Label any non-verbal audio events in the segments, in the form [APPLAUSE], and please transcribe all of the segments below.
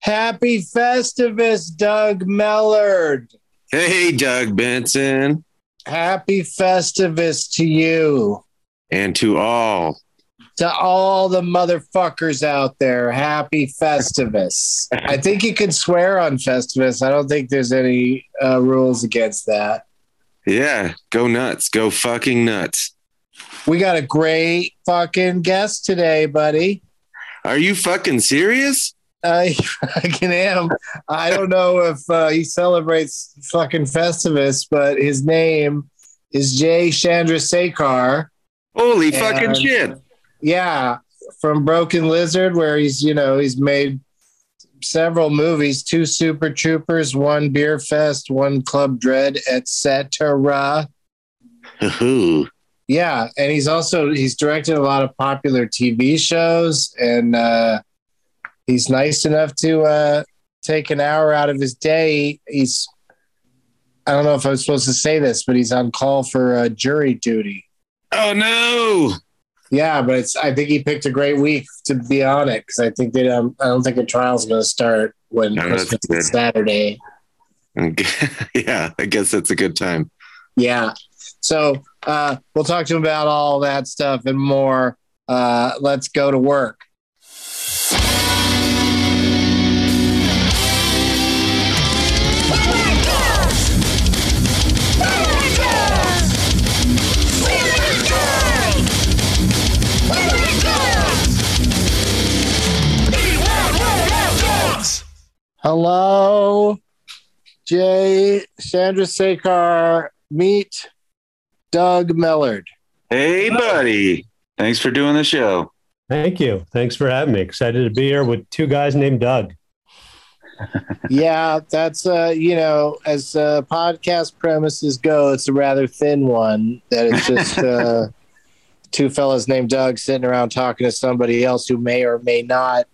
Happy Festivus, Doug Mellard. Hey, Doug Benson. Happy Festivus to you. And to all. To all the motherfuckers out there, happy Festivus. I think you can swear on Festivus. I don't think there's any uh, rules against that. Yeah, go nuts. Go fucking nuts. We got a great fucking guest today, buddy. Are you fucking serious? I [LAUGHS] fucking am. I don't know if uh, he celebrates fucking Festivus, but his name is Jay Chandrasekhar. Holy fucking shit. Yeah, from Broken Lizard, where he's you know he's made several movies, two Super Troopers, one Beer Fest, one Club Dread, etc. Yeah, and he's also he's directed a lot of popular TV shows, and uh, he's nice enough to uh, take an hour out of his day. He's I don't know if I'm supposed to say this, but he's on call for uh, jury duty. Oh no. Yeah, but it's I think he picked a great week to be on it because I think they um, I don't think a trial's going to start when No, is Saturday. [LAUGHS] yeah, I guess that's a good time. Yeah. So uh, we'll talk to him about all that stuff and more. Uh, let's go to work. Hello, Jay Sandra Chandrasekhar. Meet Doug Mellard. Hey, buddy. Thanks for doing the show. Thank you. Thanks for having me. Excited to be here with two guys named Doug. [LAUGHS] yeah, that's uh, you know, as uh, podcast premises go, it's a rather thin one. That it's just [LAUGHS] uh, two fellas named Doug sitting around talking to somebody else who may or may not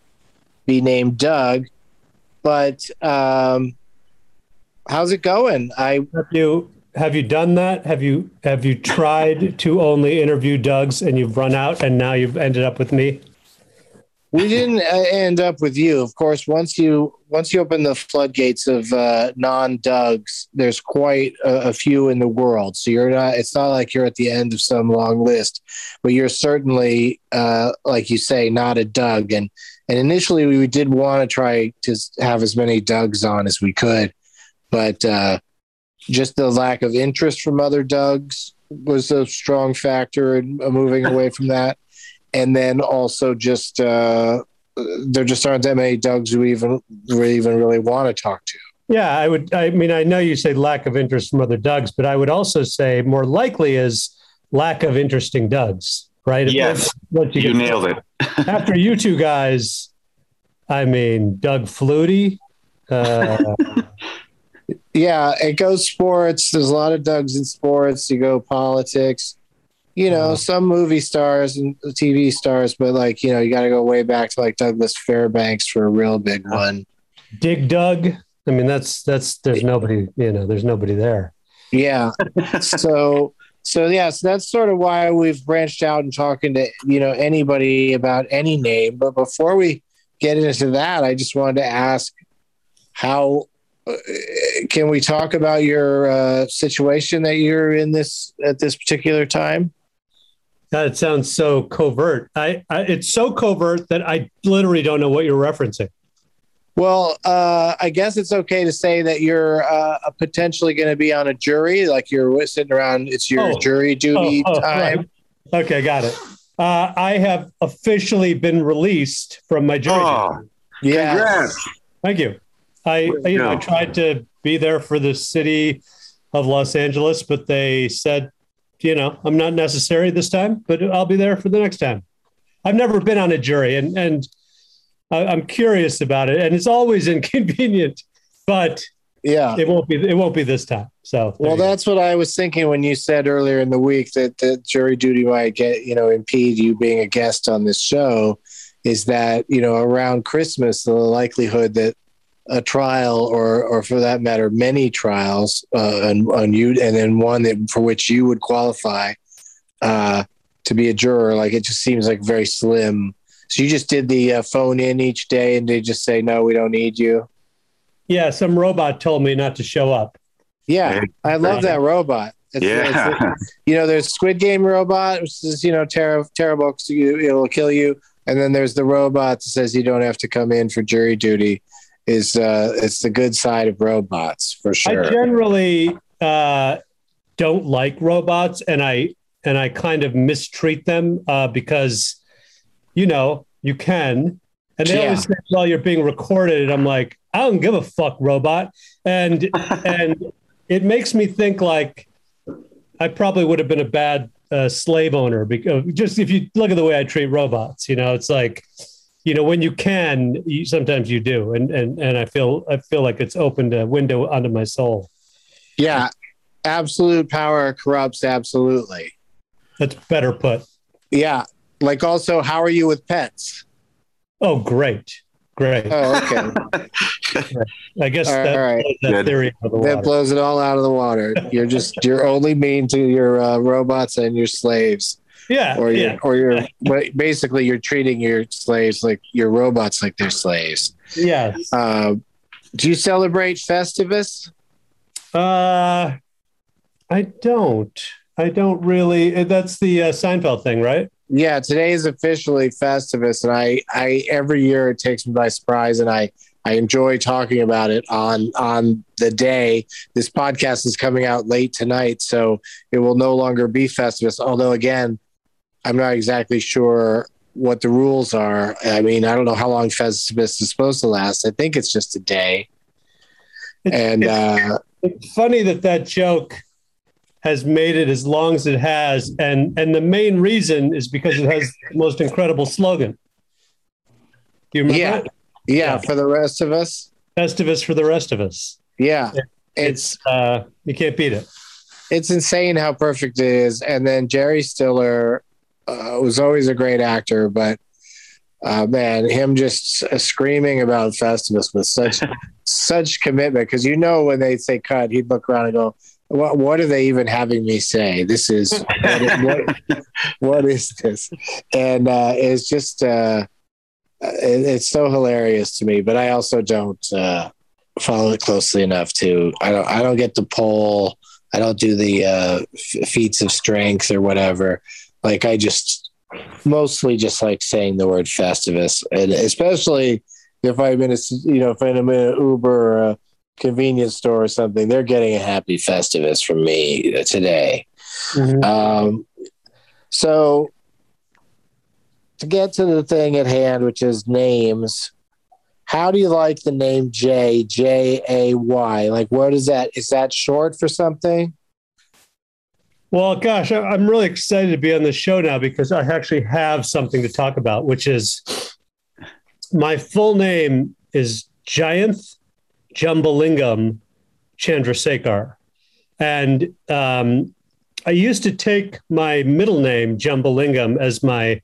be named Doug. But um, how's it going? I Have you have you done that? Have you have you tried to only interview Doug's and you've run out and now you've ended up with me? We didn't uh, end up with you, of course. Once you once you open the floodgates of uh, non Dougs, there's quite a, a few in the world. So you're not. It's not like you're at the end of some long list, but you're certainly, uh, like you say, not a Doug. And and initially we did want to try to have as many Dougs on as we could, but uh, just the lack of interest from other Dougs was a strong factor in uh, moving away from that and then also just uh, there just aren't that many Dougs who even who even really want to talk to. Yeah, I would. I mean, I know you say lack of interest from other Dougs, but I would also say more likely is lack of interesting Dougs, right? Yes. that's what You get- nailed it. [LAUGHS] After you two guys, I mean, Doug Flutie. Uh, [LAUGHS] Yeah, it goes sports. There's a lot of Dougs in sports. You go politics. You know, some movie stars and TV stars, but like you know, you got to go way back to like Douglas Fairbanks for a real big one. Dig Doug. I mean, that's that's there's nobody. You know, there's nobody there. Yeah. [LAUGHS] so so yeah, so that's sort of why we've branched out and talking to you know anybody about any name. But before we get into that, I just wanted to ask how uh, can we talk about your uh, situation that you're in this at this particular time? God, it sounds so covert. I, I it's so covert that I literally don't know what you're referencing. Well, uh, I guess it's okay to say that you're uh, potentially going to be on a jury, like you're sitting around. It's your Oh. jury duty Oh, oh, time. right. Okay, got it. Uh, I have officially been released from my jury. Oh. Yeah. congrats. Thank you. I Way to you know I tried to be there for the city of Los Angeles, but they said, you know, I'm not necessary this time, but I'll be there for the next time. I've never been on a jury, and and I'm curious about it, and it's always [LAUGHS] inconvenient, but Yeah. it won't be it won't be this time. So Well, you go. that's what I was thinking when you said earlier in the week that the jury duty might get, you know, impede you being a guest on this show. Is that you know around Christmas the likelihood that a trial or or for that matter many trials uh, on, on you and then one that for which you would qualify uh, to be a juror like it just seems like very slim. So you just did the uh, phone in each day and they just say no we don't need you. yeah. Some robot told me not to show up. Yeah, I love that robot. It's, Yeah. it's- [LAUGHS] you know, there's Squid Game robot, which is you know ter- terrible 'cause you, it'll kill you, and then there's the robot that says you don't have to come in for jury duty. Is uh, it's the good side of robots for sure. I generally uh, don't like robots, and I and I kind of mistreat them uh, because, you know, you can, and they Yeah. always say, "Well, you're being recorded," and I'm like, I don't give a fuck, robot, and [LAUGHS] and it makes me think like I probably would have been a bad uh, slave owner because just if you look at the way I treat robots, you know, it's like. You know, when you can, you, sometimes you do, and and and I feel I feel like it's opened a window onto my soul. yeah, absolute power corrupts absolutely. That's better put. Yeah, like also, how are you with pets? Oh, great, great. Oh, okay, [LAUGHS] I guess all that, right. that Good. theory the that blows it all out of the water. You're just you're only mean to your uh, robots and your slaves. Yeah, or you're, yeah, or you're [LAUGHS] but basically you're treating your slaves like your robots like they're slaves. yeah. Uh, do you celebrate Festivus? Uh, I don't. I don't really. uh, That's the uh, Seinfeld thing, right? Yeah, today is officially Festivus, and I, I every year it takes me by surprise, and I, I enjoy talking about it on on the day. This podcast is coming out late tonight, so it will no longer be Festivus. Although, again, I'm not exactly sure what the rules are. I mean, I don't know how long Festivus is supposed to last. I think it's just a day. It's, And it's, uh, it's funny that that joke has made it as long as it has, and and the main reason is because it has the most incredible slogan. Do you remember? Yeah. yeah, Yeah. for the rest of us, Festivus for the rest of us. yeah, Yeah. it's Uh, you can't beat it. it's insane how perfect it is. And then Jerry Stiller uh, was always a great actor, but uh, man, him just uh, screaming about Festivus with such [LAUGHS] such commitment because you know when they say cut, he'd look around and go, "What? What are they even having me say? This is what, what, [LAUGHS] what is this?" And uh, it's just uh, it, it's so hilarious to me. But I also don't uh, follow it closely enough to. I don't. I don't get the poll. I don't do the uh, f- feats of strength or whatever. Like I just mostly just like saying the word Festivus, and especially if I'm in a you know if I'm in an Uber or a convenience store or something, they're getting a happy Festivus from me today. Um, so to get to the thing at hand, which is names, how do you like the name J J A Y? Like, what is that? Is that short for something? Well, gosh, I'm really excited to be on the show now because I actually have something to talk about, which is my full name is Jayanth Jambulingam Chandrasekhar. And um, I used to take my middle name, Jambulingam, as my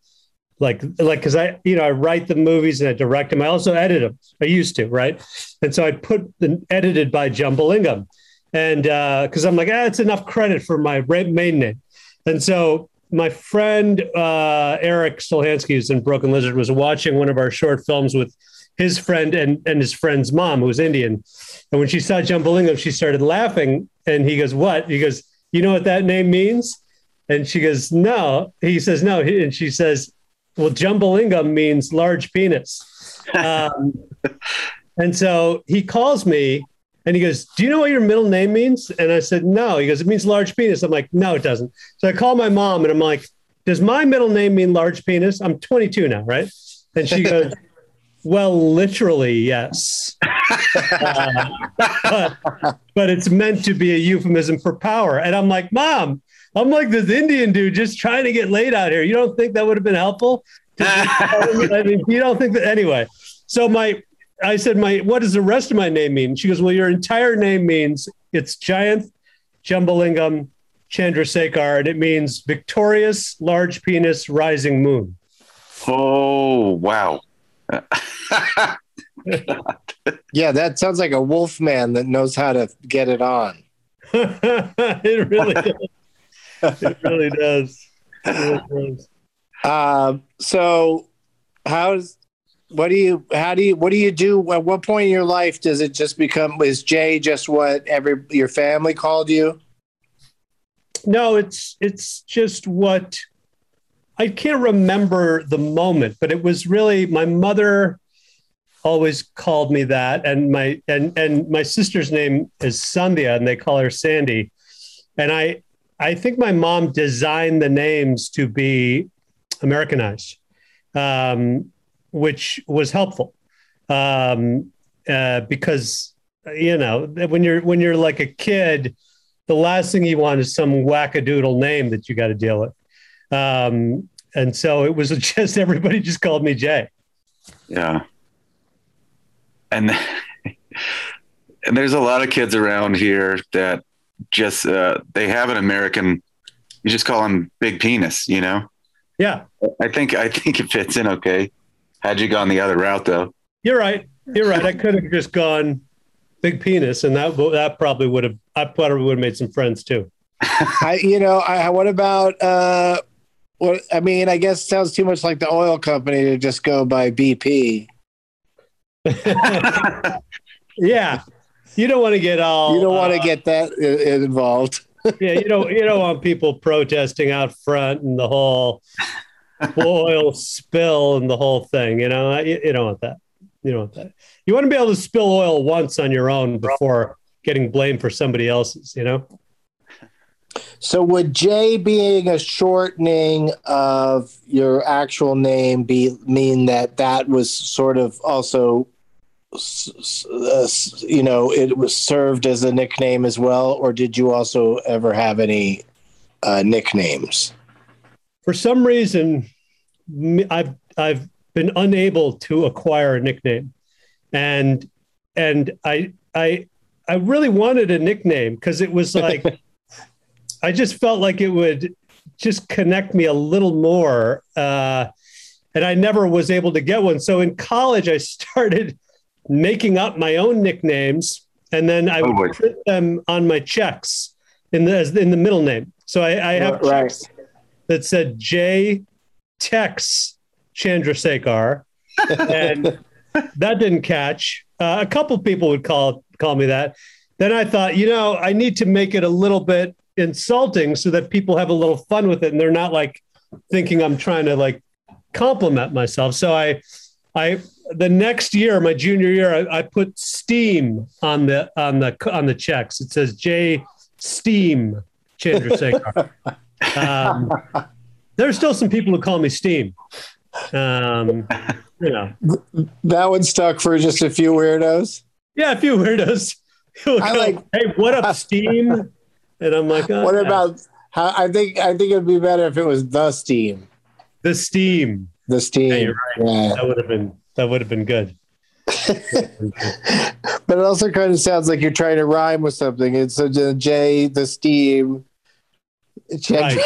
like like because I you know I write the movies and I direct them. I also edit them. I used to right, and so I put the edited by Jambulingam, and because I'm like ah, it's enough credit for my main name, and so my friend uh, Erik Stolhanske, who's in Broken Lizard, was watching one of our short films with his friend and and his friend's mom, who was Indian, and when she saw Jambulingam, she started laughing, and he goes, "What?" He goes, "You know what that name means?" And she goes, "No." He says, "No," and she says, well, Jambulingam means large penis. [LAUGHS] Um, And so he calls me and he goes, Do you know what your middle name means? And I said, No. He goes, It means large penis. I'm like, No, it doesn't. So I call my mom and I'm like, Does my middle name mean large penis? I'm 22 now, right? And she goes, [LAUGHS] Well, literally, yes. Uh, but, but it's meant to be a euphemism for power. And I'm like, Mom, I'm like this Indian dude just trying to get laid out here. You don't think that would have been helpful? [LAUGHS] I mean, you don't think that anyway. So my I said, my what does the rest of my name mean? She goes, Well, your entire name means it's Jayanth Jambulingam Chandrasekhar, and it means victorious, large penis, rising moon. Oh wow. [LAUGHS] Yeah, that sounds like a wolf man that knows how to get it on. [LAUGHS] it really does. It really does. It really does. Um, [LAUGHS] so how's what do you how do you what do you do? At what point in your life does it just become is Jay just what every your family called you? No, it's it's just what I can't remember the moment, but it was really my mother always called me that, and my and and my sister's name is Sandhya, and they call her Sandy, and I I think my mom designed the names to be Americanized, um, which was helpful um, uh, because you know when you're when you're like a kid, the last thing you want is some wackadoodle name that you got to deal with. Um, and so it was [LAUGHS] just everybody just called me Jay. Yeah. And [LAUGHS] and there's a lot of kids around here that just uh, they have an American. You just call them big penis, you know. Yeah, I think I think it fits in okay. Had you gone the other route though, you're right. You're right. I could have just gone big penis, and that that probably would have. I probably would have made some friends too. [LAUGHS] I you know, I what about uh what I mean, I guess it sounds too much like the oil company to just go by BP. [LAUGHS] yeah, you don't want to get all. You don't want to uh, get that involved. yeah, you don't you don't want people protesting out front and the whole oil spill and the whole thing. You know, you, you don't want that. You don't want that. You want to be able to spill oil once on your own before getting blamed for somebody else's. You know. So would J being a shortening of your actual name be mean that that was sort of also you know it was served as a nickname as well or did you also ever have any uh, nicknames? For some reason, I've I've been unable to acquire a nickname, and and I I I really wanted a nickname because it was [LAUGHS] like I just felt like it would just connect me a little more. Uh, and I never was able to get one. So in college, I [LAUGHS] started making up my own nicknames, and then I Oh, would boy. print them on my checks in the in the middle name. So I, I have Right. checks that said J Tex Chandrasekhar, and [LAUGHS] that didn't catch. Uh, a couple people would call call me that. Then I thought, you know, I need to make it a little bit insulting so that people have a little fun with it, and they're not like thinking I'm trying to like compliment myself. So I, I the next year, my junior year, I, I put Steam on the on the on the checks. It says J Steam Chandrasekhar. [LAUGHS] um, there's still some people who call me Steam. Um, you know, That one stuck for just a few weirdos. yeah, a few weirdos. [LAUGHS] I like- hey, what up, Steam? And I'm like, oh, What yeah, about how I think I think it'd be better if it was the Steam. the Steam? The Steam. Yeah, you're Yeah. That would have been that would have been good. [LAUGHS] But it also kind of sounds like you're trying to rhyme with something. It's a J the Steam. Check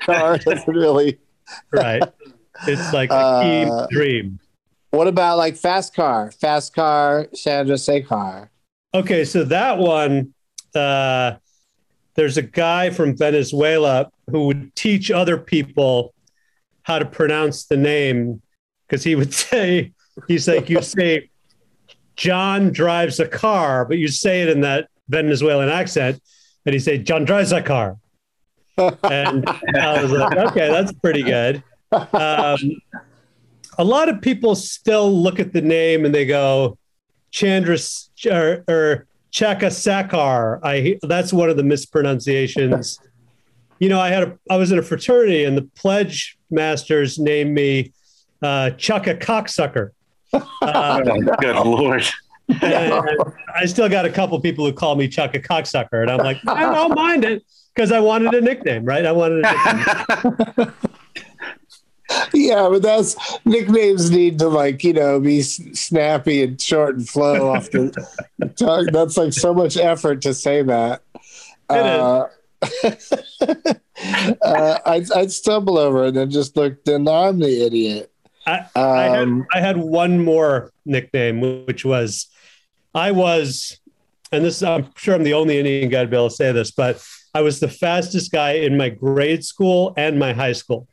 car doesn't really. [LAUGHS] Right. It's like a Uh, key dream. What about like fast car? Fast car, Chandra Sekhar. Okay, so that one, uh, there's a guy from Venezuela who would teach other people how to pronounce the name because he would [LAUGHS] say, he's like, you say, John drives a car, but you say it in that Venezuelan accent, and he say, John drives a car. And I was like, okay, that's pretty good. Um, a lot of people still look at the name and they go, Chandras or, or Chaka Sakar. I that's one of the mispronunciations. you know, I had a I was in a fraternity and the pledge masters named me uh, Chaka Cocksucker. [LAUGHS] Good lord. [LAUGHS] I still got a couple people who call me Chuck a Cocksucker, and I'm like, I don't mind it because I wanted a nickname, right? I wanted a nickname. [LAUGHS] Yeah, but that's nicknames need to like you know be snappy and short and flow off the [LAUGHS] tongue. That's like so much effort to say that. Uh, uh, I'd, I'd stumble over and then just look. Then I'm the idiot. I, I, had, Um, I had one more nickname, which was I was, and this I'm sure I'm the only Indian guy to be able to say this, but I was the fastest guy in my grade school and my high school.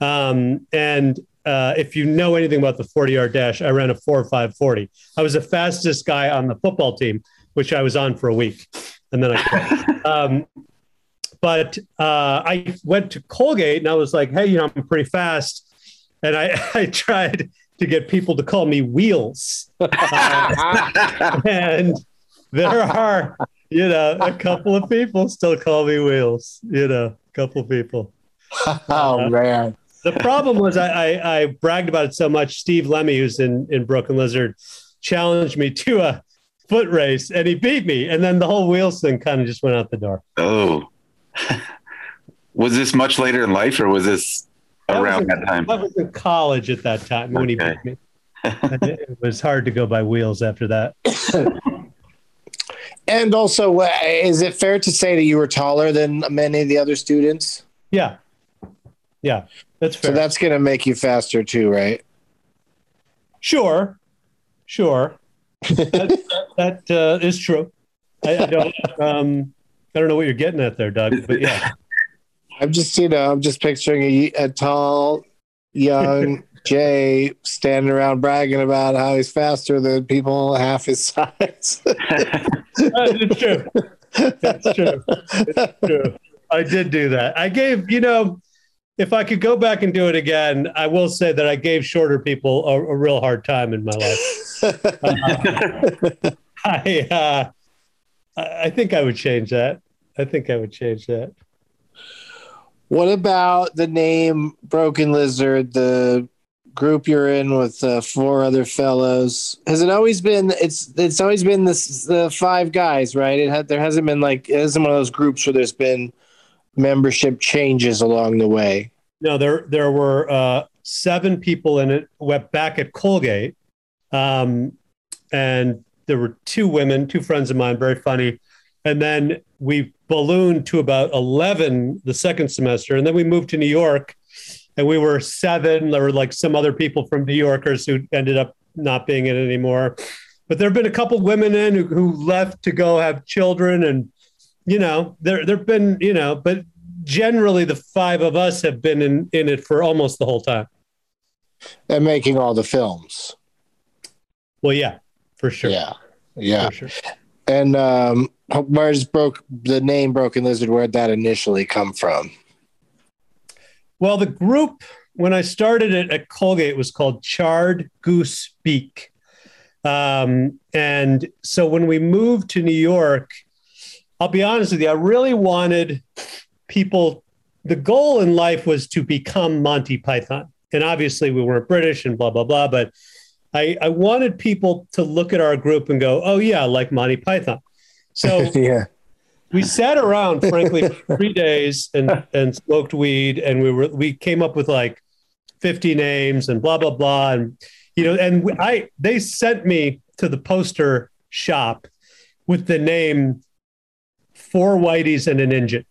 Um, and uh, if you know anything about the 40 yard dash, I ran a 4 5 40. I was the fastest guy on the football team, which I was on for a week. And then I quit. [LAUGHS] um, but uh, I went to Colgate and I was like, hey, you know, I'm pretty fast. And I, [LAUGHS] I tried to get people to call me Wheels. Uh, [LAUGHS] and there are, you know, a couple of people still call me Wheels, you know, a couple of people. [LAUGHS] oh man, The problem was I, I, I bragged about it so much. Steve Lemme, who's in, in Broken Lizard, challenged me to a foot race and he beat me. And then the whole Wheels thing kind of just went out the door. Oh. was this much later in life or was this That was around that time? I was in college at that time when he Okay. beat me. It [LAUGHS] it was hard to go by Wheels after that. [COUGHS] and also, uh, is it fair to say that you were taller than many of the other students? Yeah. Yeah. That's fair. So that's going to make you faster too, right? Sure, sure. [LAUGHS] that that uh, is true. I, I don't. Um, I don't know what you're getting at there, Doug. But yeah, I'm just, you know, I'm just picturing a, a tall, young [LAUGHS] Jay standing around bragging about how he's faster than people half his [LAUGHS] size. it's true. That's true. It's true. I did do that. I gave. You know, if I could go back and do it again, I will say that I gave shorter people a, a real hard time in my life. [LAUGHS] I. Uh, I I think I would change that. I think I would change that. What about the name Broken Lizard, the group you're in with uh, four other fellows? Has it always been? It's it's always been this the five guys, right? It had there hasn't been like it isn't one of those groups where there's been membership changes along the way. No, there there were uh, seven people in it. Went back at Colgate, um, and there were two women, two friends of mine, very funny. And then we ballooned to about eleven the second semester, and then we moved to New York, and we were seven. There were like some other people from New Yorkers who ended up not being in it anymore. But there have been a couple women in who, who left to go have children, and you know, there there've been you know, but generally the five of us have been in, in it for almost the whole time. And making all the films. Well, yeah, for sure. Yeah. Yeah. For sure. And um, where's broke the name Broken Lizard? Where'd that initially come from? Well, the group when I started it at Colgate was called Charred Goose Beak. Um, and so when we moved to New York, I'll be honest with you, I really wanted people. The goal in life was to become Monty Python. And obviously, we weren't British and blah, blah, blah. But I, I wanted people to look at our group and go, oh, yeah, like Monty Python. So [LAUGHS] yeah. we sat around frankly for three days and and smoked weed and we were we came up with like 50 names and blah blah blah and you know and i they sent me to the poster shop with the name four whiteys and an engine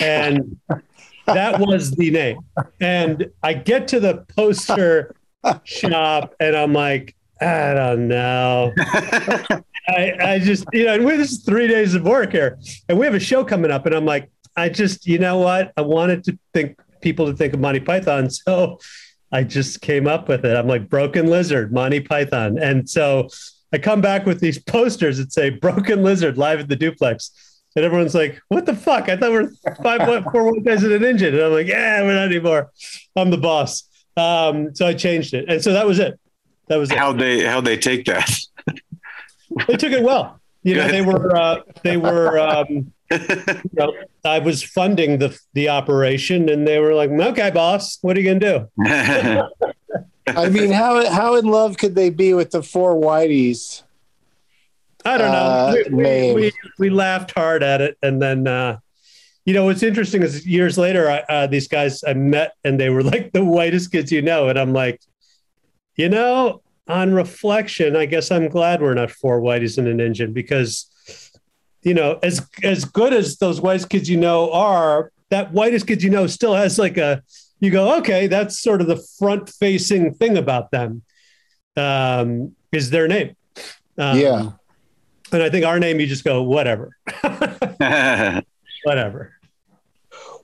and that was the name and i get to the poster shop and i'm like i don't know [LAUGHS] I, I just, you know, and we this is three days of work here, and we have a show coming up, and I'm like, I just, you know what? I wanted to think people to think of Monty Python, [LAUGHS] so I just came up with it. I'm like Broken Lizard, Monty Python, and so I come back with these posters that say Broken Lizard live at the duplex. And everyone's like, "What the fuck? I thought we we're five, one, four, one guys [LAUGHS] in an engine." And I'm like, "Yeah, we're not anymore. I'm the boss." Um, so I changed it, and so that was it. That was it. How'd they how'd they take that? [LAUGHS] they took it well. You know, they were uh, they were. Um, you know, I was funding the the operation, and they were like, "Okay, boss, what are you gonna do?" I mean, how how in love could they be with the four whiteys? I don't know. Uh, we, we, we, we laughed hard at it, and then uh, you know what's interesting is years later, I, uh, these guys I met, and they were [LAUGHS] like the whitest kids you know, and I'm like, you know, on reflection, I guess I'm glad we're not four whiteys in an engine because, you know, as as good as those whitest kids you know are, that whitest kids you know still has like a. You go, okay, that's sort of the front facing thing about them. Um, is their name. Um, Yeah. and I think our name, you just go, whatever, [LAUGHS] [LAUGHS] whatever.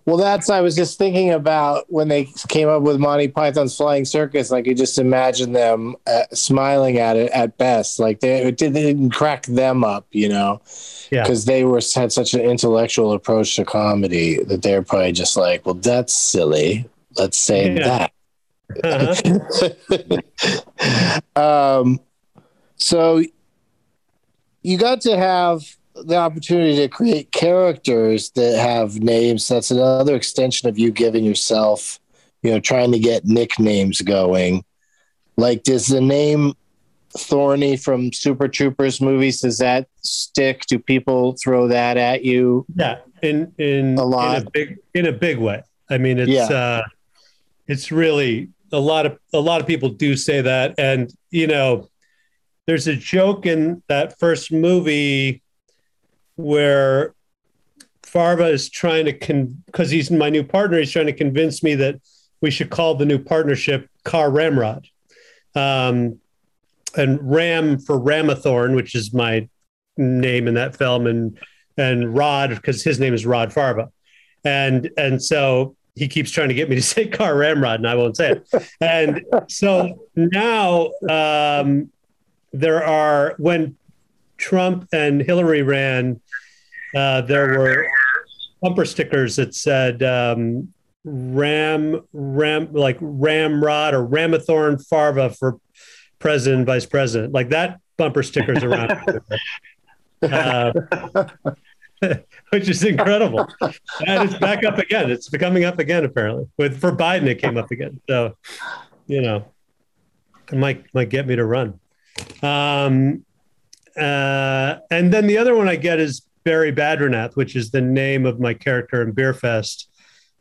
Well, that's I was just thinking about when they came up with Monty Python's Flying Circus. I could just imagine them uh, smiling at it at best. Like they, it didn't, crack them up, you know, Yeah. because they were had such an intellectual approach to comedy that they're probably just like, well, that's silly. Let's say Yeah. that. Uh-huh. [LAUGHS] um, so you got to have the opportunity to create characters that have names. That's another extension of you giving yourself, you know, trying to get nicknames going. Like, does the name Thorny from Super Troopers movies does that stick? Do people throw that at you? Yeah, in in A lot. in a big in a big way. I mean, it's Yeah. uh, it's really a lot of a lot of people do say that, and you know, there's a joke in that first movie where Farva is trying to con because he's my new partner. He's trying to convince me that we should call the new partnership Car Ramrod, um, and Ram for Ramathorn, which is my name in that film, and and Rod because his name is Rod Farva, and and so he keeps trying to get me to [LAUGHS] say Car Ramrod, and I won't say it. And so now um, there are when Trump and Hillary ran, uh, there were bumper stickers that said um, Ram Ram like Ramrod or Ramathorn Farva for president, and vice president, like that bumper stickers around. [LAUGHS] uh, [LAUGHS] which is incredible. And it's back up again. It's coming up again, apparently. With for Biden, it came up again. So, you know, it might might get me to run. Um, uh, and then the other one I get is Barry Badrinath, which is the name of my character in Beerfest.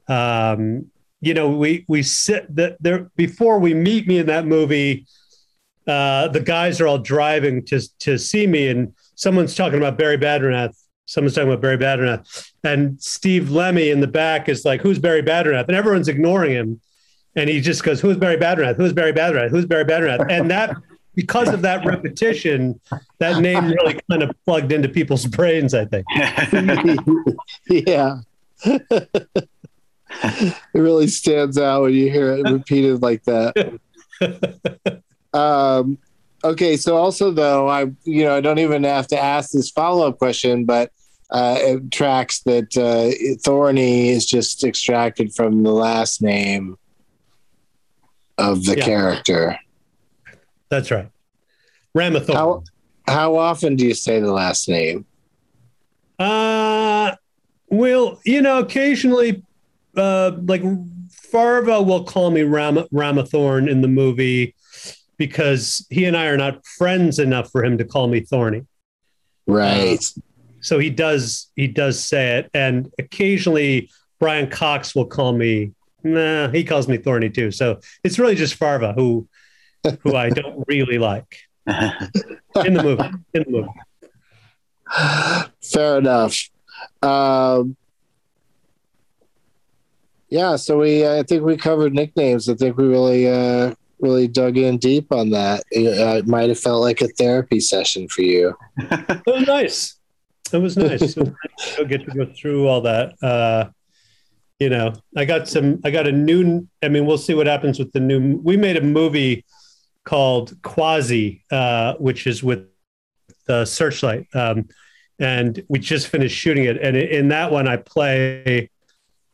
Um, you know, we we sit there before we meet me in that movie. Uh, the guys are all driving to to see me, and someone's talking about Barry Badrinath. Someone's talking about Barry Badrinath, and Steve Lemme in the back is like, "Who's Barry Badrinath?" And everyone's ignoring him, and he just goes, "Who's Barry Badrinath? Who's Barry Badrinath? Who's Barry Badrinath?" And that because of that repetition, that name really kind of plugged into people's brains. I think. [LAUGHS] yeah. it really stands out when you hear it repeated like that. [LAUGHS] um, okay, so also though, I you know I don't even have to ask this follow up question, but uh, it tracks that uh, Thorny is just extracted from the last name of the Yeah. character. That's right. Ramathorn. How how often do you say the last name? Uh, well, you know, occasionally, uh, like Farva will call me Ram- Ramathorn in the movie because he and I are not friends enough for him to call me Thorny. Right. So he does he does say it, and occasionally Brian Cox will call me. Nah, he calls me Thorny too. So it's really just Farva who who I don't really like in the movie. In the movie. [SIGHS] Fair enough. Um, yeah, so we I think we covered nicknames. I think we really uh, really dug in deep on that. It, uh, it might have felt like a therapy session for you. [LAUGHS] It was nice. It was nice. It was nice to get to go through all that. Uh, you know, I got some. I got a new. I mean, we'll see what happens with the new. We made a movie called Quasi, uh, which is with the Searchlight, um, and we just finished shooting it. And in that one, I play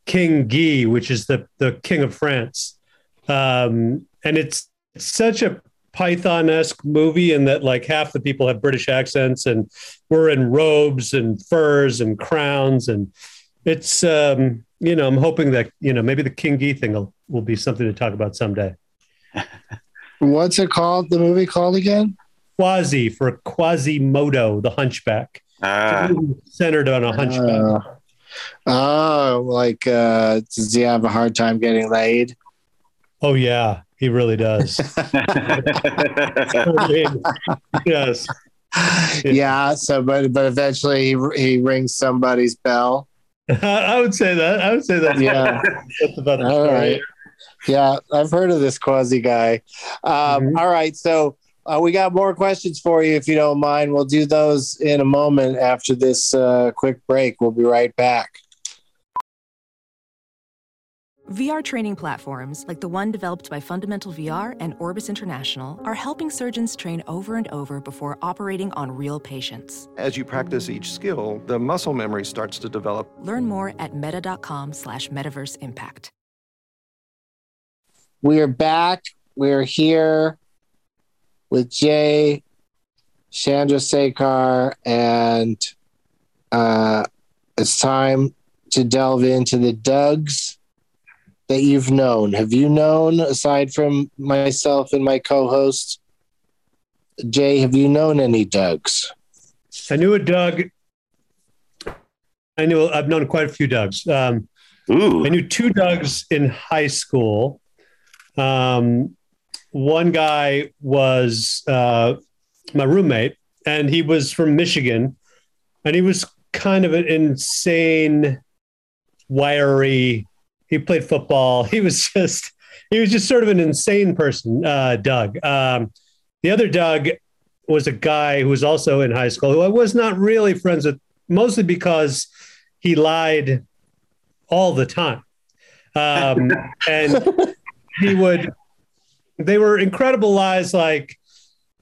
King Guy, which is the the king of France, um, and it's such a Python esque movie in that like half the people have British accents and we're in robes and furs and crowns and it's um, you know I'm hoping that you know maybe the King Gee thing will, will be something to talk about someday. [LAUGHS] What's it called? The movie called again? Quasi for Quasimodo, the Hunchback. Ah, centered on a hunchback. Uh, oh, like uh, does he have a hard time getting laid? oh yeah, he really does. [LAUGHS] I mean, yes. Yeah. So, but but eventually he he rings somebody's bell. [LAUGHS] I would say that. I would say that. Yeah. That's about the All story. right. Yeah, I've heard of this quasi guy. Um, Mhm. all right, so uh, we got more questions for you if you don't mind. We'll do those in a moment after this uh, quick break. We'll be right back. VR training platforms, like the one developed by Fundamental VR and Orbis International, are helping surgeons train over and over before operating on real patients. As you practice each skill, the muscle memory starts to develop. Learn more at meta.com slash metaverse impact. We are back. We are here with Jay, Chandra Sekar, and uh, it's time to delve into the Dougs that you've known. Have you known, aside from myself and my co host, Jay, have you known any Dougs? I knew a Doug. I knew I've known quite a few Dougs. Um, ooh, I knew two Dougs in high school. Um, one guy was uh, my roommate, and he was from Michigan, and he was kind of an insane, wiry. He played football. [LAUGHS] He was just he was just sort of an insane person. Uh, Doug. Um, the other Doug was a guy who was also in high school who I was not really friends with, mostly because he lied all the time. Um, [LAUGHS] and he would, they were incredible lies like,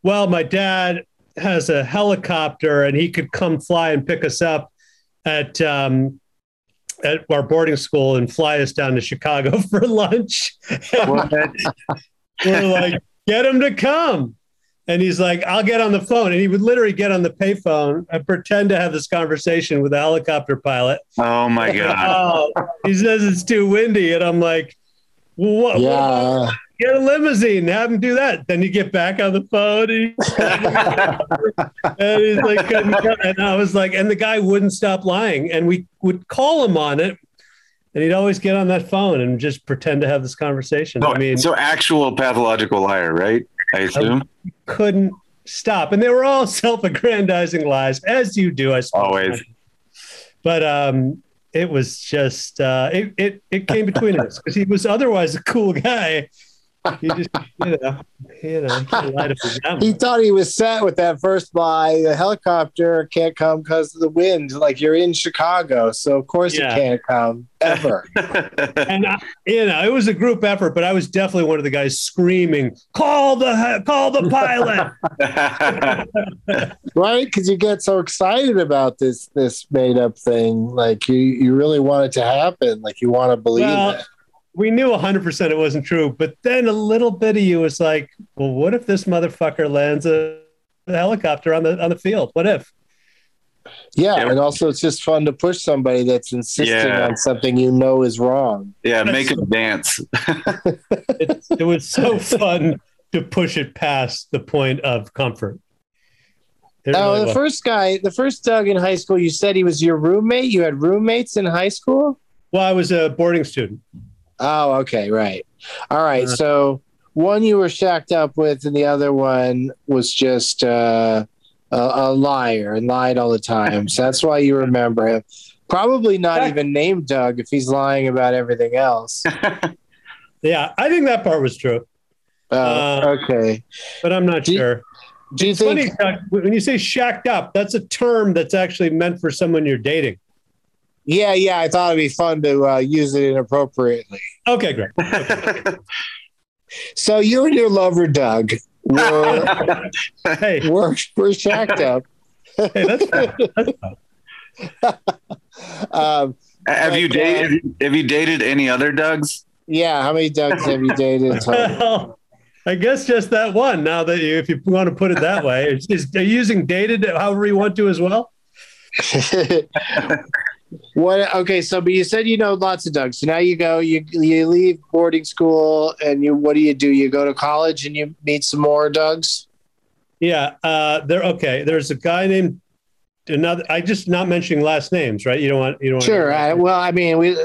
well, my dad has a helicopter and he could come fly and pick us up at, um, at our boarding school and fly us down to Chicago [LAUGHS] for lunch. [LAUGHS] We're like, get him to come. And he's like, I'll get on the phone. And he would literally get on the payphone and pretend to have this conversation with the helicopter pilot. Oh my [LAUGHS] god! Oh, he says it's too windy. And I'm like, what, Yeah. get a limousine, have him do that. Then you get back on the phone and, he- [LAUGHS] and he's like, couldn't come. and I was like, and the guy wouldn't stop lying. And we would call him on it. And he'd always get on that phone and just pretend to have this conversation. No, I mean, so actual pathological liar, right? I assume couldn't stop. And they were all [LAUGHS] self-aggrandizing lies, as you do, I suppose. always. But um, it was just uh, it, it it came between us because he was otherwise a cool guy. He just you know you know he can't lie to me that He much. thought he was set with that first lie. The helicopter can't come because of the wind. Like you're in Chicago, so of course Yeah. it can't come ever. [LAUGHS] and I, you know it was a group effort, but I was definitely one of the guys screaming, "Call the call the pilot!" [LAUGHS] right? Because you get so excited about this this made up thing, like you you really want it to happen, like you want to believe Well, it. We knew 100% it wasn't true, but then a little bit of you was like, "Well, what if this motherfucker lands a, a helicopter on the on the field? What if?" Yeah, Yeah. and also it's just fun to push somebody that's insisting Yeah. on something you know is wrong. yeah, make him dance. [LAUGHS] it, it was so fun to push it past the point of comfort. It Oh, really the was. first guy, the first Doug in high school, you said he was your roommate. You had roommates in high school. well, I was a boarding student. Oh, okay, right. All right. Uh, so one you were shacked up with, and the other one was just uh, a, a liar and lied all the time. So that's why you remember him. Probably not even named Doug if he's lying about everything else. [LAUGHS] Yeah, I think that part was true, Oh, Uh, okay. but I'm not Do sure. Do you It's funny think? Doug, when you say shacked up. That's a term that's actually meant for someone you're dating. Yeah, yeah. I thought it'd be fun to uh, use it inappropriately. Okay, great. So you and your lover Doug were [LAUGHS] Hey, were, were shacked up. hey, that's fine. That's fine. [LAUGHS] Um, have you dated? Have you dated any other Dougs? yeah. How many Dougs have you dated? [LAUGHS] Well, I guess just that one. Now that you, if you want to put it that way, is, is are you using dated however you want to as well? What? Okay, so but you said you know lots of dogs. So now you go, you you leave boarding school, and you what do you do? You go to college and you meet some more dogs. Yeah, uh, there. Okay, there's a guy named another. I just not mentioning last names, right? You don't want you don't. Sure. I, well, I mean, we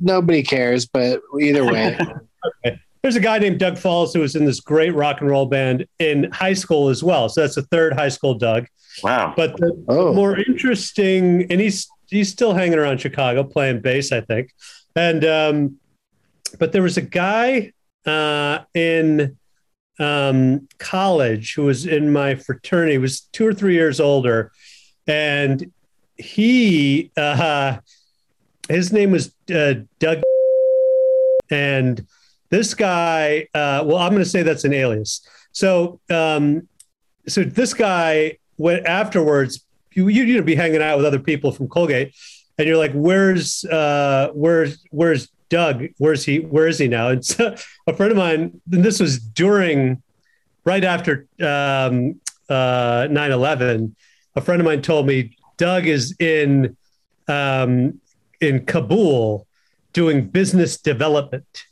nobody cares, but either way. [LAUGHS] okay. There's a guy named Doug Falls who was in this great rock and roll band in high school as well. So that's the third high school Doug. Wow. But the oh. more interesting, and he's he's still hanging around Chicago playing bass, I think. And um, but there was a guy uh, in um, college who was in my fraternity. He was two or three years older, and he uh, his name was uh, Doug, and this guy. Uh, well, I'm going to say that's an alias. So, um, so this guy went afterwards. You you to be hanging out with other people from Colgate, and you're like, "Where's uh, where's where's Doug? Where's he? Where is he now?" And so a friend of mine, and this was during, right after um, uh, 9/11 a friend of mine told me Doug is in um, in Kabul doing business development,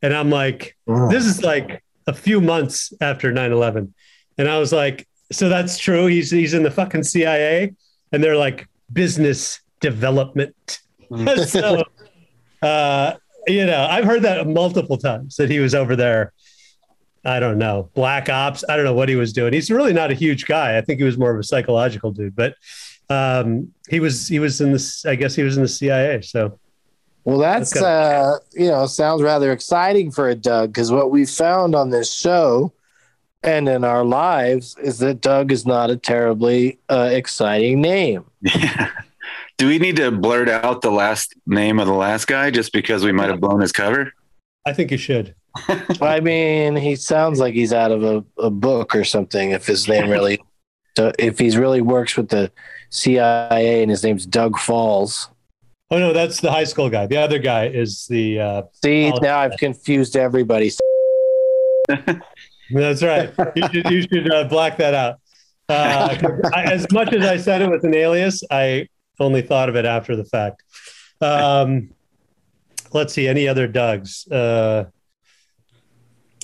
and I'm like, oh. this is like a few months after 9/11, and I was like, so that's true. He's he's in the fucking CIA, and they're like business development. Mm. [LAUGHS] so, uh, you know, I've heard that multiple times that he was over there I don't know, black ops. I don't know what he was doing. He's really not a huge guy. I think he was more of a psychological dude, but um, he was he was in this. I guess he was in the CIA. So, well, that's, that's uh, you know sounds rather exciting for a Doug because what we found on this show and in our lives is that Doug is not a terribly uh, exciting name. Yeah. [LAUGHS] Do we need to blurt out the last name of the last guy just because we might have blown his cover? I think you should. [LAUGHS] I mean, he sounds like he's out of a, a book or something. If his name really, [LAUGHS] if he's really works with the CIA and his name's Doug Falls. Oh no, that's the high school guy. The other guy is the. Uh, See, now I've confused everybody. That's right. You should, you should uh, black that out. Uh, I, as much as I said it with an alias, I only thought of it after the fact. Um, let's see, any other Dougs? Uh,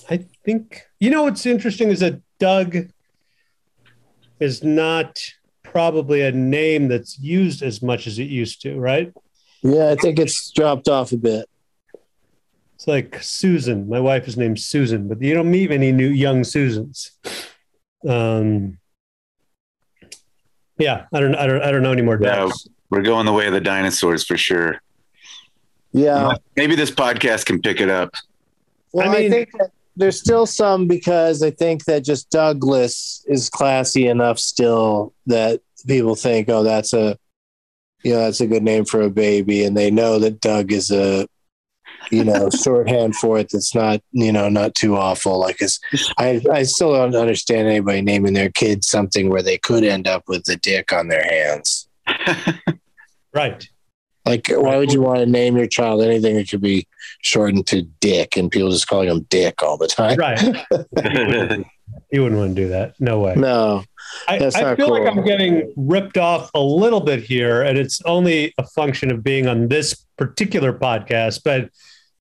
I think you know what's interesting is that Doug is not probably a name that's used as much as it used to, right? Yeah, I think it's dropped off a bit. It's like Susan. My wife is named Susan, but you don't meet many new young Susans. Um, yeah, I don't, I don't, I don't know any more. Yeah, we're going the way of the dinosaurs for sure. Yeah, maybe this podcast can pick it up. Well, I, mean, I think that there's still some because I think that just Douglas is classy enough still that people think, oh, that's a, you know, that's a good name for a baby, and they know that Doug is a, you know, shorthand for it. That's not, you know, not too awful. Like, it's, I, I still don't understand anybody naming their kid something where they could end up with the dick on their hands. [LAUGHS] right. Like, why would you want to name your child anything that could be shortened to Dick and people just calling him Dick all the time? Right. [LAUGHS] you wouldn't want to do that. No way. No. I, I feel cool. like I'm getting ripped off a little bit here, and it's only a function of being on this particular podcast. But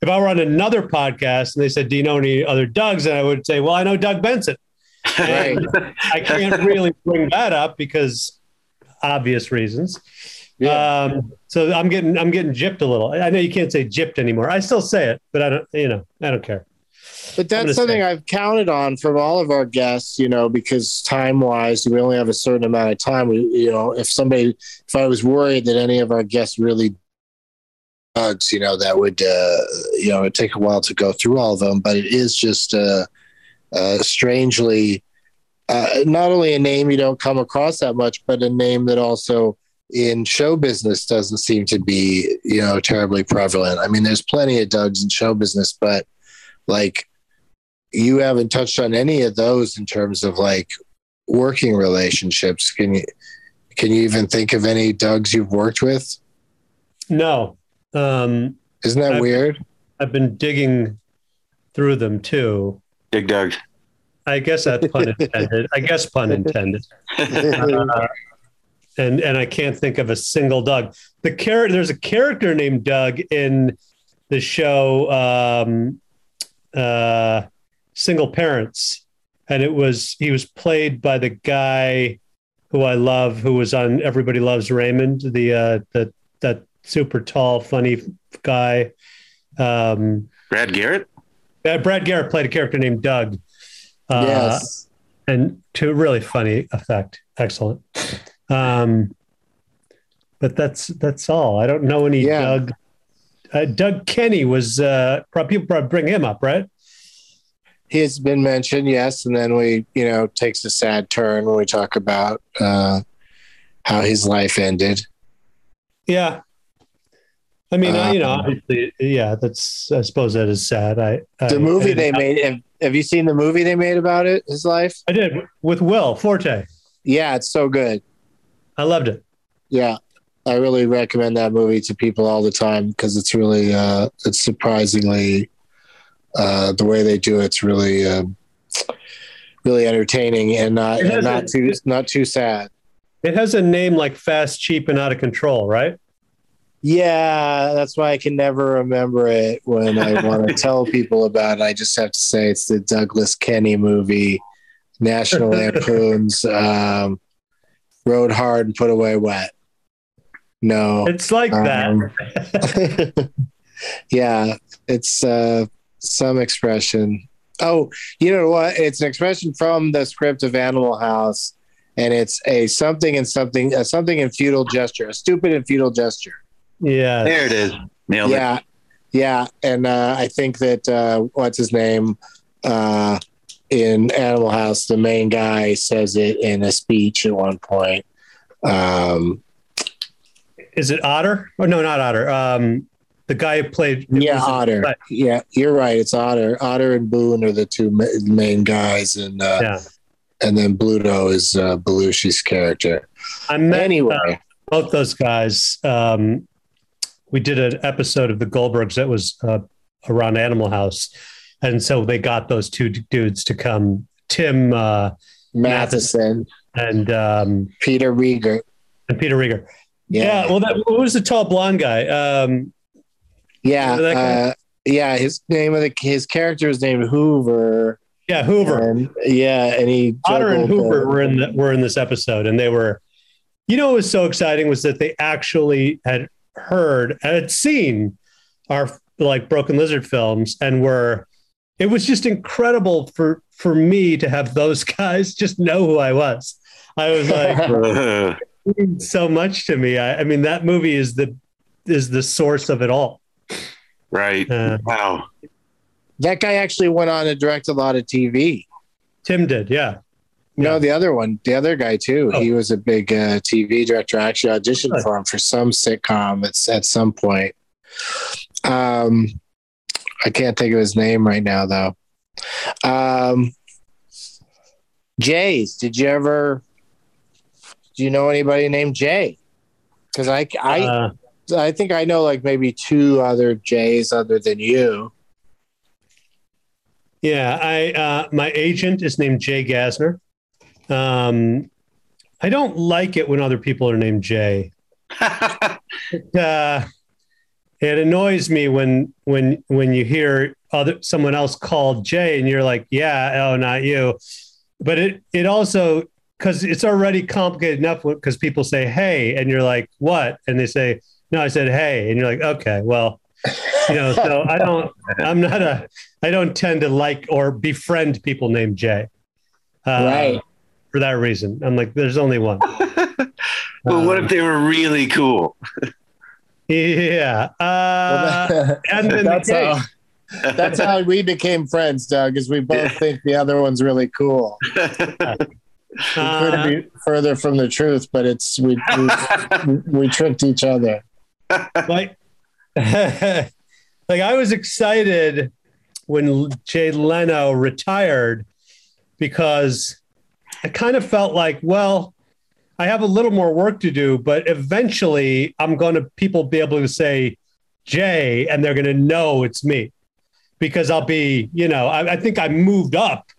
if I were on another podcast and they said, Do you know any other Dougs? And I would say, Well, I know Doug Benson. [LAUGHS] Right. I can't really bring that up because obvious reasons. Yeah. Um, so I'm getting I'm getting gypped a little. I know you can't say gypped anymore. I still say it, but I don't you know I don't care. But that's something I've counted on from all of our guests, you know, because time wise, we only have a certain amount of time. We, you know, if somebody, if I was worried that any of our guests really bugs, you know, that would, uh, you know, it'd take a while to go through all of them. But it is just uh, uh, strangely uh, not only a name you don't come across that much, but a name that also in show business doesn't seem to be you know terribly prevalent. I mean, there's plenty of Dougs in show business, but like you haven't touched on any of those in terms of like working relationships. Can you can you even think of any Dougs you've worked with? No. Um, Isn't that I've, weird? I've been digging through them too. Dig Doug. I guess that's pun [LAUGHS] intended. I guess pun intended. Uh, and and I can't think of a single Doug. The character there's a character named Doug in the show um, uh, Single Parents, and it was he was played by the guy who I love, who was on Everybody Loves Raymond, the uh, the that super tall, funny guy. Um, Brad Garrett. uh, Brad Garrett played a character named Doug. Uh, yes. and to really funny effect. Excellent. Um, but that's that's all. I don't know any Yeah. Doug. Uh, Doug Kenney was uh, people probably bring him up, right? He's been mentioned, yes, and then we, you know, takes a sad turn when we talk about uh, how his life ended. Yeah. I mean, I, you know, Um, obviously, yeah. That's I suppose that is sad. I, I The movie I, they made. Have, have you seen the movie they made about it? His life? I did with Will Forte. Yeah, it's so good. I loved it. Yeah, I really recommend that movie to people all the time because it's really, uh, it's surprisingly uh, the way they do it's really, um, really entertaining and not and not a- too not too sad. It has a name like Fast, Cheap, and Out of Control, right? Yeah, that's why I can never remember it when I want to [LAUGHS] tell people about it. I just have to say it's the Douglas Kenney movie, National Lampoon's um, Rode Hard and Put Away Wet. No. It's like that. Um, [LAUGHS] yeah, it's uh, some expression. Oh, you know what? It's an expression from the script of Animal House, and it's a something and something, a something and futile gesture, a stupid and futile gesture. Yeah. There it is. Nailed it. Yeah, yeah, and uh, I think that uh, what's his name uh, in Animal House, the main guy says it in a speech at one point. Um, Is it Otter? Oh no, not Otter. Um, the guy who played. yeah, Otter. but- Yeah, you're right. It's Otter. Otter and Boone are the two ma- main guys, and uh, Yeah. and then Bluto is uh, Belushi's character. I met Anyway, uh, both those guys. Um, we did an episode of the Goldbergs that was uh, around Animal House, and so they got those two dudes to come. Tim uh, Matheson, and um, Peter Riegert. and Peter Riegert. Yeah. Yeah, well, that, what was the tall blonde guy? Um, yeah, guy? uh, yeah. His name of the his character is named Hoover. yeah, Hoover. Yeah, and he Otter and Hoover uh, were in the, were in this episode, and they were. You know, what was so exciting was that they actually had heard and had seen our like Broken Lizard films, and were. It was just incredible for for me to have those [LAUGHS] guys just know who I was. I was like, [LAUGHS] it means so much to me. I, I mean, that movie is the is the source of it all. right. Uh, wow. That guy actually went on to direct a lot of TV. Tim did, yeah. No, Yeah. the other one, the other guy too. Oh. He was a big uh, TV director. I actually auditioned for him for some sitcom at, at some point. Um, I can't think of his name right now though. Um, Jays. Did you ever? Do you know anybody named Jay? Because I, I, Uh, I think I know like maybe two other Jays other than you. Yeah, I uh, my agent is named Jay Gassner. Um, I don't like it when other people are named Jay. It, [LAUGHS] uh, it annoys me when when when you hear other someone else called Jay and you're like, yeah, oh, not you. But it it also because it's already complicated enough because people say hey and you're like what and they say no I said hey and you're like okay well you know so I don't I'm not a I don't tend to like or befriend people named Jay. Uh, Right. For that reason, I'm like, there's only one. [LAUGHS] well, what if they were really cool? [LAUGHS] Yeah. Uh, Well, and then that's the how that's how we became friends, Doug. Is we both think the other one's really cool. [LAUGHS] Uh, couldn't be further from the truth, but it's we we, we tricked each other. like, like I was excited when Jay Leno retired because I kind of felt like, well, I have a little more work to do, but eventually I'm going to people be able to say Jay and they're going to know it's me because I'll be, you know, I, I think I moved up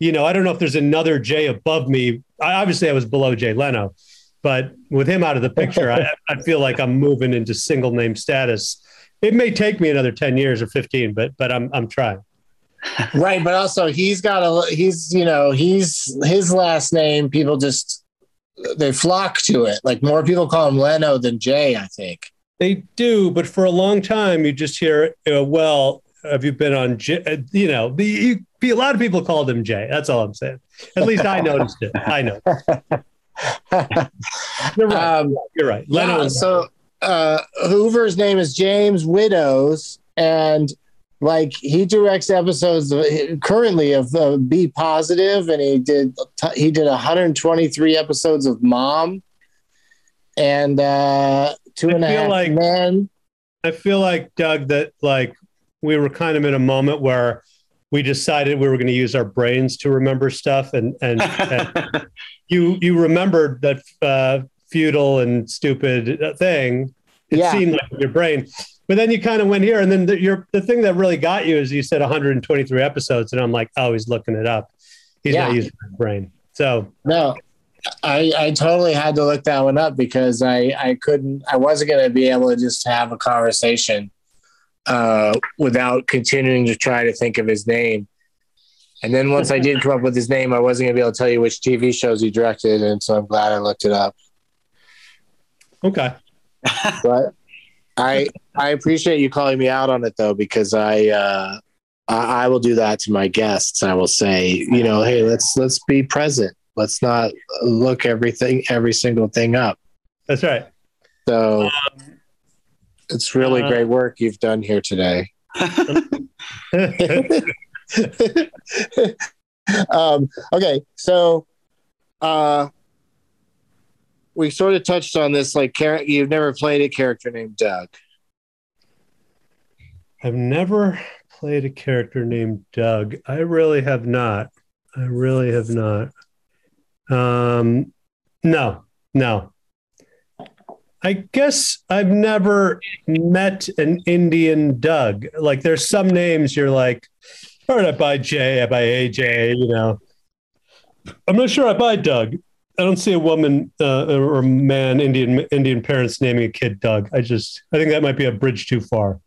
you know, I don't know if there's another Jay above me. I, obviously, I was below Jay Leno, but with him out of the picture, I, I feel like I'm moving into single name status. It may take me another 10 years or 15, but but I'm I'm trying. Right, but also he's got a he's you know he's his last name. People just they flock to it. Like more people call him Leno than Jay. I think they do, but for a long time you just hear, uh, well, have you been on? J-? Uh, you know, the, you, a lot of people called him Jay. That's all I'm saying. At least I noticed it. I know. [LAUGHS] You're right. Um, You're right. Leno. Yeah, so uh, Hoover's name is James Widdoes, and like he directs episodes of, currently of uh, Be Positive, and he did he did 123 episodes of Mom, and uh, two and a half like, men. I feel like Doug that like we were kind of in a moment where we decided we were going to use our brains to remember stuff, and and, and [LAUGHS] you you remembered that uh, futile and stupid thing. It yeah. seemed like your brain, but then you kind of went here, and then the, your the thing that really got you is you said 123 episodes, and I'm like, oh, he's looking it up. He's yeah. not using his brain. So no, I, I totally had to look that one up because I, I couldn't I wasn't going to be able to just have a conversation uh, without continuing to try to think of his name. And then once I did come up with his name, I wasn't going to be able to tell you which TV shows he directed, and so I'm glad I looked it up. Okay. but I I appreciate you calling me out on it though because I uh, I, I will do that to my guests. I will say, you know, hey, let's let's be present. Let's not look everything every single thing up. That's right. So um, it's really uh, great work you've done here today. [LAUGHS] [LAUGHS] um, okay, so uh, we sort of touched on this. Like, you've never played a character named Doug. I've never played a character named Doug. I really have not. I really have not. Um, no, no. I guess I've never met an Indian Doug. Like there's some names you're like, all right, I buy Jay, I buy AJ, you know. I'm not sure I buy Doug. I don't see a woman uh, or man, Indian Indian parents naming a kid Doug. I just I think that might be a bridge too far.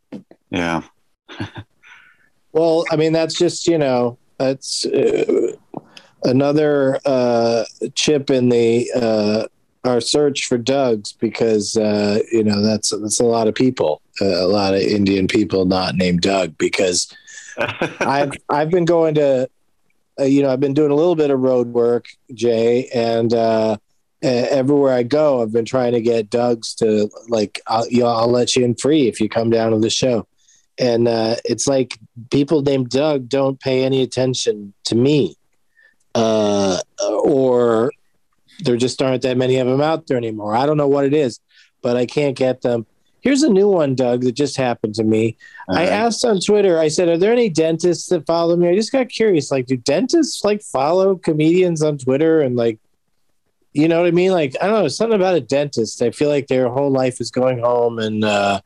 Yeah. [LAUGHS] well, I mean that's just you know that's uh, another uh, chip in the uh, our search for Dougs because uh, you know that's that's a lot of people, uh, a lot of Indian people not named Doug. Because [LAUGHS] I've I've been going to, uh, you know, I've been doing a little bit of road work, Jay, and uh, everywhere I go, I've been trying to get Dougs to like, I'll, you know, I'll let you in free if you come down to the show. And uh, it's like people named Doug don't pay any attention to me, uh, or there just aren't that many of them out there anymore. I don't know what it is, but I can't get them. Here's a new one, Doug, that just happened to me. All I right. asked on Twitter, I said, Are there any dentists that follow me? I just got curious. Like, do dentists like follow comedians on Twitter and like, you know what I mean? Like, I don't know, something about a dentist. I feel like their whole life is going home and uh,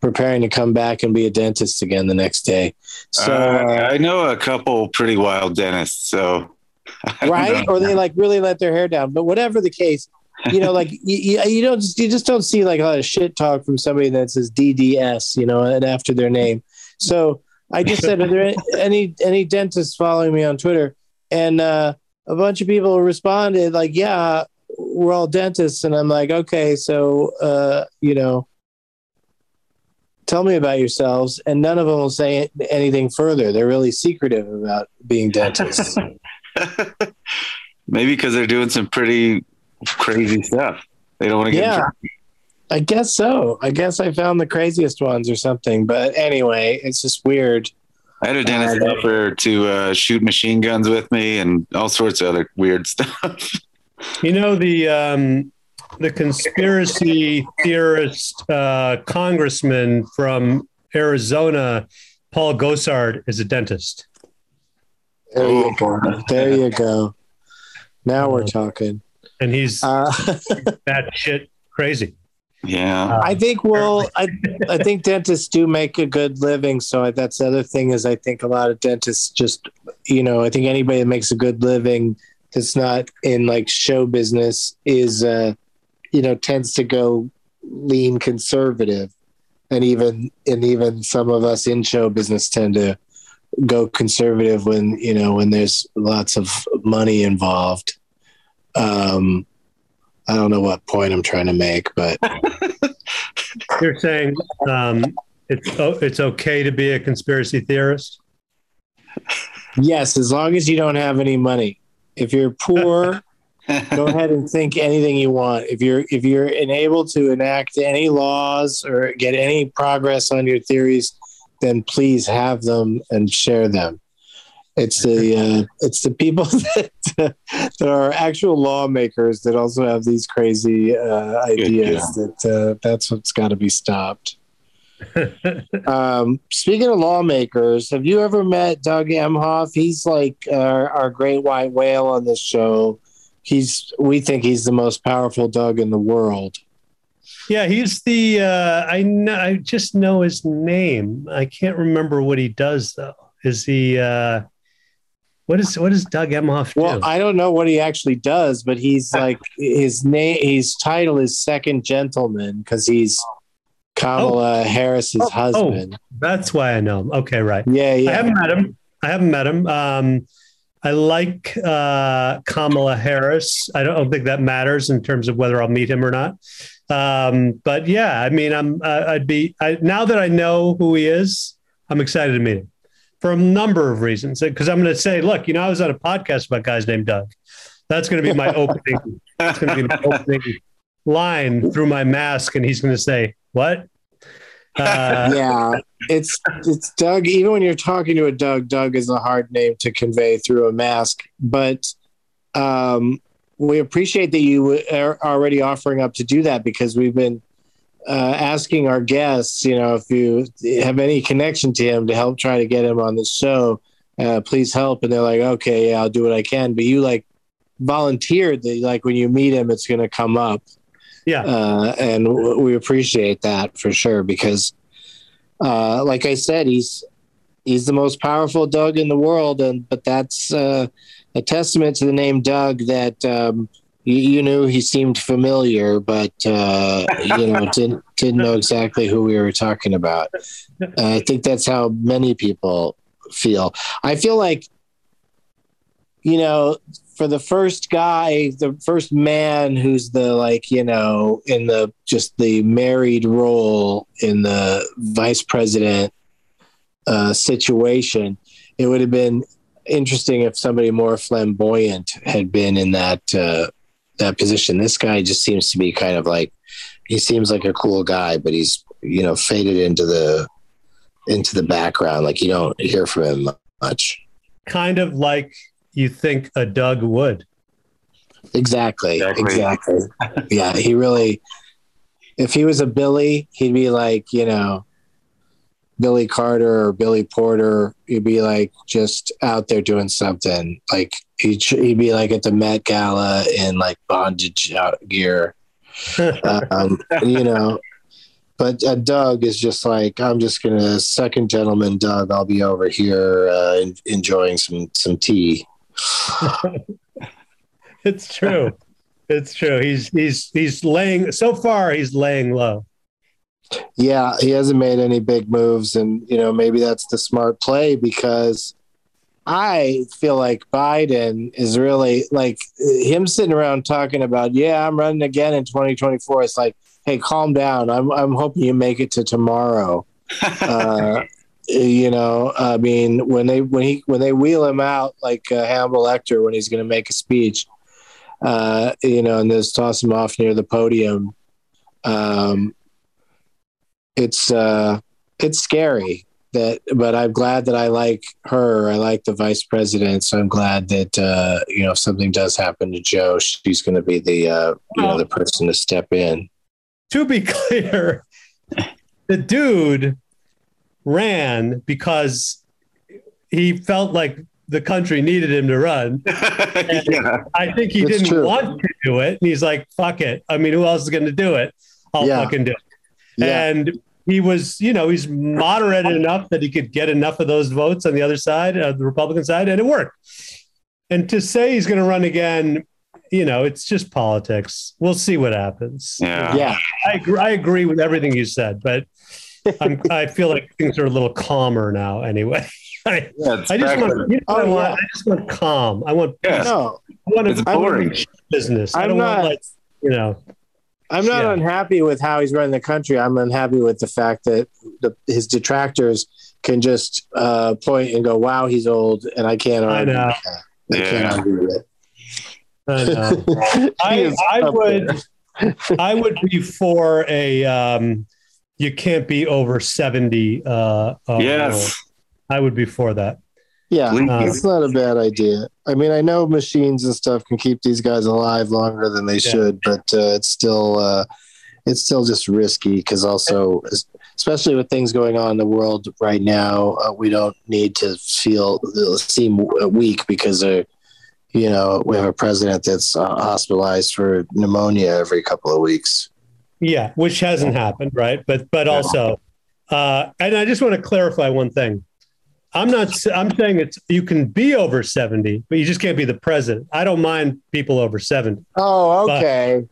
preparing to come back and be a dentist again the next day. So uh, I know a couple pretty wild dentists. So [LAUGHS] right? or they like really let their hair down. But whatever the case, you know, like you, you don't you just don't see like a lot of shit talk from somebody that says DDS, you know, and after their name. So I just said, are there [LAUGHS] any any dentists following me on Twitter? And uh, a bunch of people responded like, yeah, we're all dentists, and I'm like, okay, so uh, you know. Tell me about yourselves, and none of them will say anything further. They're really secretive about being dentists. [LAUGHS] Maybe because they're doing some pretty crazy stuff. They don't want to get. Yeah, I guess so. I guess I found the craziest ones or something. But anyway, it's just weird. I had a dentist uh, offer to uh, shoot machine guns with me and all sorts of other weird [LAUGHS] stuff. You know the um, the conspiracy theorist uh, congressman from Arizona, Paul Gosar, is a dentist. There you go. There you go. Now we're talking. And he's uh, [LAUGHS] that shit crazy. Yeah. Uh, I think well, I I think dentists do make a good living. So I, that's the other thing is I think a lot of dentists just you know I think anybody that makes a good living that's not in like show business is uh you know tends to go lean conservative, and even and even some of us in show business tend to go conservative when you know when there's lots of money involved. Um, I don't know what point I'm trying to make, but [LAUGHS] You're saying um, it's oh, it's okay to be a conspiracy theorist. yes, as long as you don't have any money. If you're poor, [LAUGHS] go ahead and think anything you want. If you're if you're unable to enact any laws or get any progress on your theories, then please have them and share them. It's the uh, it's the people [LAUGHS] that, that are actual lawmakers that also have these crazy uh, ideas that uh, that's what's got to be stopped. [LAUGHS] um, speaking of lawmakers, have you ever met Doug Emhoff? He's like our, our great white whale on this show. He's we think he's the most powerful Doug in the world. Yeah, he's the uh, I know I just know his name. I can't remember what he does though. Is he uh, what is what does Doug Emhoff do? Well, I don't know what he actually does, but he's [LAUGHS] like his name. His title is second gentleman because he's Kamala Harris's Oh, oh. husband. That's why I know him. Okay, right. Yeah, yeah. I haven't met him. I haven't met him. Um, I like uh, Kamala Harris. I don't, I don't think that matters in terms of whether I'll meet him or not. Um, but yeah, I mean, I'm uh, I'd be I, now that I know who he is, I'm excited to meet him for a number of reasons. Because I'm going to say, look, you know, I was on a podcast about guys named Doug. That's going to be my [LAUGHS] opening. That's going to be my opening line through my mask, and he's going to say, "What?" Uh, yeah, it's it's Doug. Even when you're talking to a Doug, Doug is a hard name to convey through a mask. But um, we appreciate that you are already offering up to do that because we've been uh, asking our guests, you know, if you have any connection to him to help try to get him on the show, uh, please help. And they're like, okay, yeah, I'll do what I can. But you like volunteered that like when you meet him, it's going to come up. Yeah. Uh, and w- we appreciate that for sure because, uh, like I said, he's he's the most powerful Doug in the world, and but that's uh, a testament to the name Doug that um, you, you knew he seemed familiar, but uh, you know [LAUGHS] didn't didn't know exactly who we were talking about. I think that's how many people feel. I feel like you know for the first guy, the first man who's the like, you know, in the just the married role in the vice president uh, situation, it would have been interesting if somebody more flamboyant had been in that uh, that position. This guy just seems to be kind of like he seems like a cool guy, but he's you know faded into the into the background. Like you don't hear from him much. kind of like you think a Doug would. Exactly. Exactly. Exactly. yeah, he really. If he was a Billy, he'd be like you know, Billy Carter or Billy Porter. He'd be like just out there doing something. Like he'd he'd be like at the Met Gala in like bondage gear. [LAUGHS] um, you know. But uh, Doug is just like I'm just gonna second gentleman Doug. I'll be over here uh, en- enjoying some some tea. [LAUGHS] It's true. it's true. He's he's he's laying so far. He's laying low. Yeah, he hasn't made any big moves, and you know maybe that's the smart play because I feel like Biden is really like him sitting around talking about, yeah, I'm running again in 2024. It's like, hey, calm down. I'm I'm hoping you make it to tomorrow. [LAUGHS] uh, you know, I mean, when they when he when they wheel him out like uh, Hannibal Lecter when he's going to make a speech, uh, you know, and just toss him off near the podium. Um, it's uh it's scary that but i'm glad that i like her i like the vice president so i'm glad that uh you know if something does happen to joe she's going to be the uh you know the person to step in To be [LAUGHS] clear, the dude ran because he felt like the country needed him to run. [LAUGHS] yeah. I think he That's didn't true. want to do it. And he's like, fuck it. I mean, who else is going to do it? I'll Yeah. fucking do it. Yeah. And he was, you know, he's moderate enough that he could get enough of those votes on the other side, uh, the Republican side, and it worked. And to say he's going to run again, you know, it's just politics. We'll see what happens. Yeah. yeah. I agree, I agree with everything you said, but I'm, [LAUGHS] I feel like things are a little calmer now. Anyway, [LAUGHS] I, Yeah, I just want, you know what I, Oh, want? yeah. I just want calm. I want, Yeah. No, I want It's to boring. business. I I'm don't not- want like, you know, I'm not Yeah. unhappy with how he's running the country. I'm unhappy with the fact that the, his detractors can just uh, point and go, "Wow, he's old," and I can't I know. with that. I can't Yeah. argue with I know. [LAUGHS] I, I would. [LAUGHS] I would be for a um you can't be over 70 uh, uh Yes. I would be for that. Yeah, Uh, it's not a bad idea. I mean, I know machines and stuff can keep these guys alive longer than they should, but uh, it's still uh, it's still just risky because also, especially with things going on in the world right now, uh, we don't need to feel seem weak because uh, you know we have a president that's uh, hospitalized for pneumonia every couple of weeks. Yeah, which hasn't happened, right? But but also uh and I just want to clarify one thing. I'm not I'm saying it's you can be over 70, but you just can't be the president. I don't mind people over 70. Oh, okay.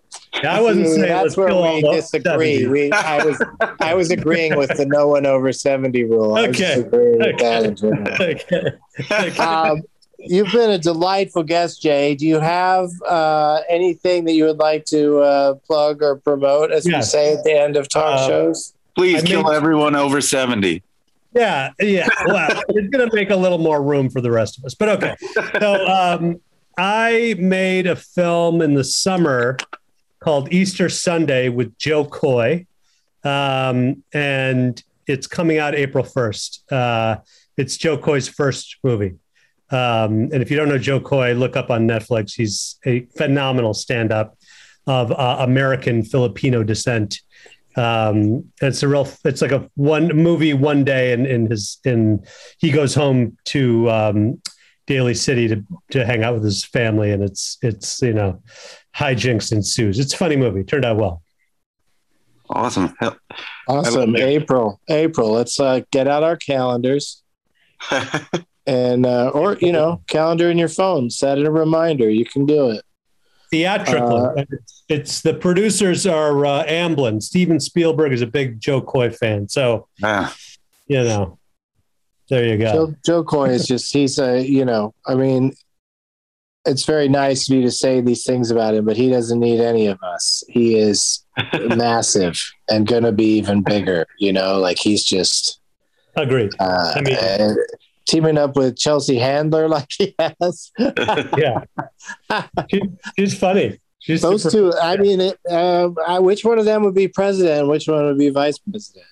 I wasn't See, saying that's where we all disagree. We, I was, I was agreeing with the no one over seventy rule. I Okay. disagreeing with that in general. Okay. Okay. Um, you've been a delightful guest, Jay. Do you have uh, anything that you would like to uh, plug or promote, as we say at the end of talk Uh, shows? Please I kill made- everyone over 70. Yeah, yeah. Well, it's going to make a little more room for the rest of us. But okay. So um, I made a film in the summer called Easter Sunday with Jo Koy. Um, and it's coming out April 1st. Uh, it's Jo Koy's first movie. Um, and if you don't know Jo Koy, look up on Netflix. He's a phenomenal stand up of uh, American Filipino descent um it's a real it's like a one movie one day in in his in he goes home to um daly city to to hang out with his family and it's it's you know hijinks ensues it's a funny movie turned out well Awesome. Hell- Awesome. April. April. Let's uh, get out our calendars [LAUGHS] and, uh, or you know, calendar in your phone. Set a reminder. You can do it. theatrical Uh, it's, it's the producers are uh amblin. Steven spielberg is a big Jo Koy fan so Ah, you know there you go. Joe, Jo Koy is just, he's a, you know, I mean, it's very nice of you to say these things about him, but he doesn't need any of us. He is [LAUGHS] massive and going to be even bigger, you know, like he's just, agreed. uh, I mean- uh, teaming up with Chelsea Handler like he has. [LAUGHS] yeah. [LAUGHS] She, she's funny she's Those two, I mean, it, uh, I, which one of them would be president? and Which one would be vice president?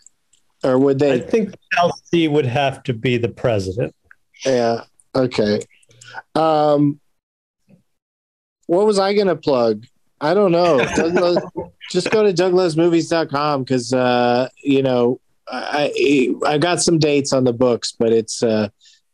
Or would they? i think chelsea would have to be the president Yeah. Okay. Um, what was I going to plug? I don't know. Douglas, [LAUGHS] just go to douglasmovies.com because, uh, you know, I, I got some dates on the books, but it's, uh,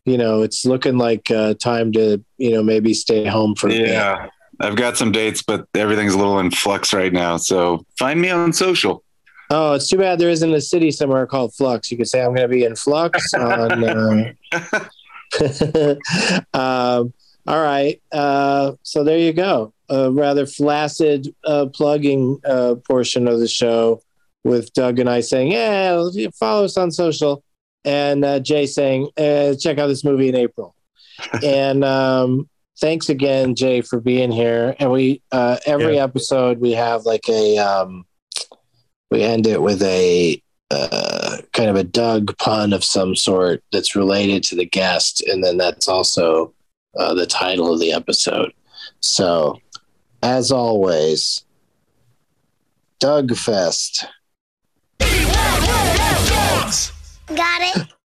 you know, it's looking like uh, time to, you know, maybe stay home for a bit. yeah. I've got some dates, but everything's a little in flux right now. So find me on social. Oh, it's too bad there isn't a city somewhere called Flux. You could say I'm going to be in Flux on. Uh... [LAUGHS] [LAUGHS] um, all right. Uh, so there you go. A rather flaccid uh, plugging uh, portion of the show with Doug and I saying, "Yeah, follow us on social," and uh, Jay saying, uh, "Check out this movie in April." [LAUGHS] and um, thanks again, Jay, for being here. And we uh, every Yeah. episode we have like a. Um, we end it with a uh, kind of a Doug pun of some sort that's related to the guest, and then that's also uh, the title of the episode. So, as always, Doug Fest. Got it.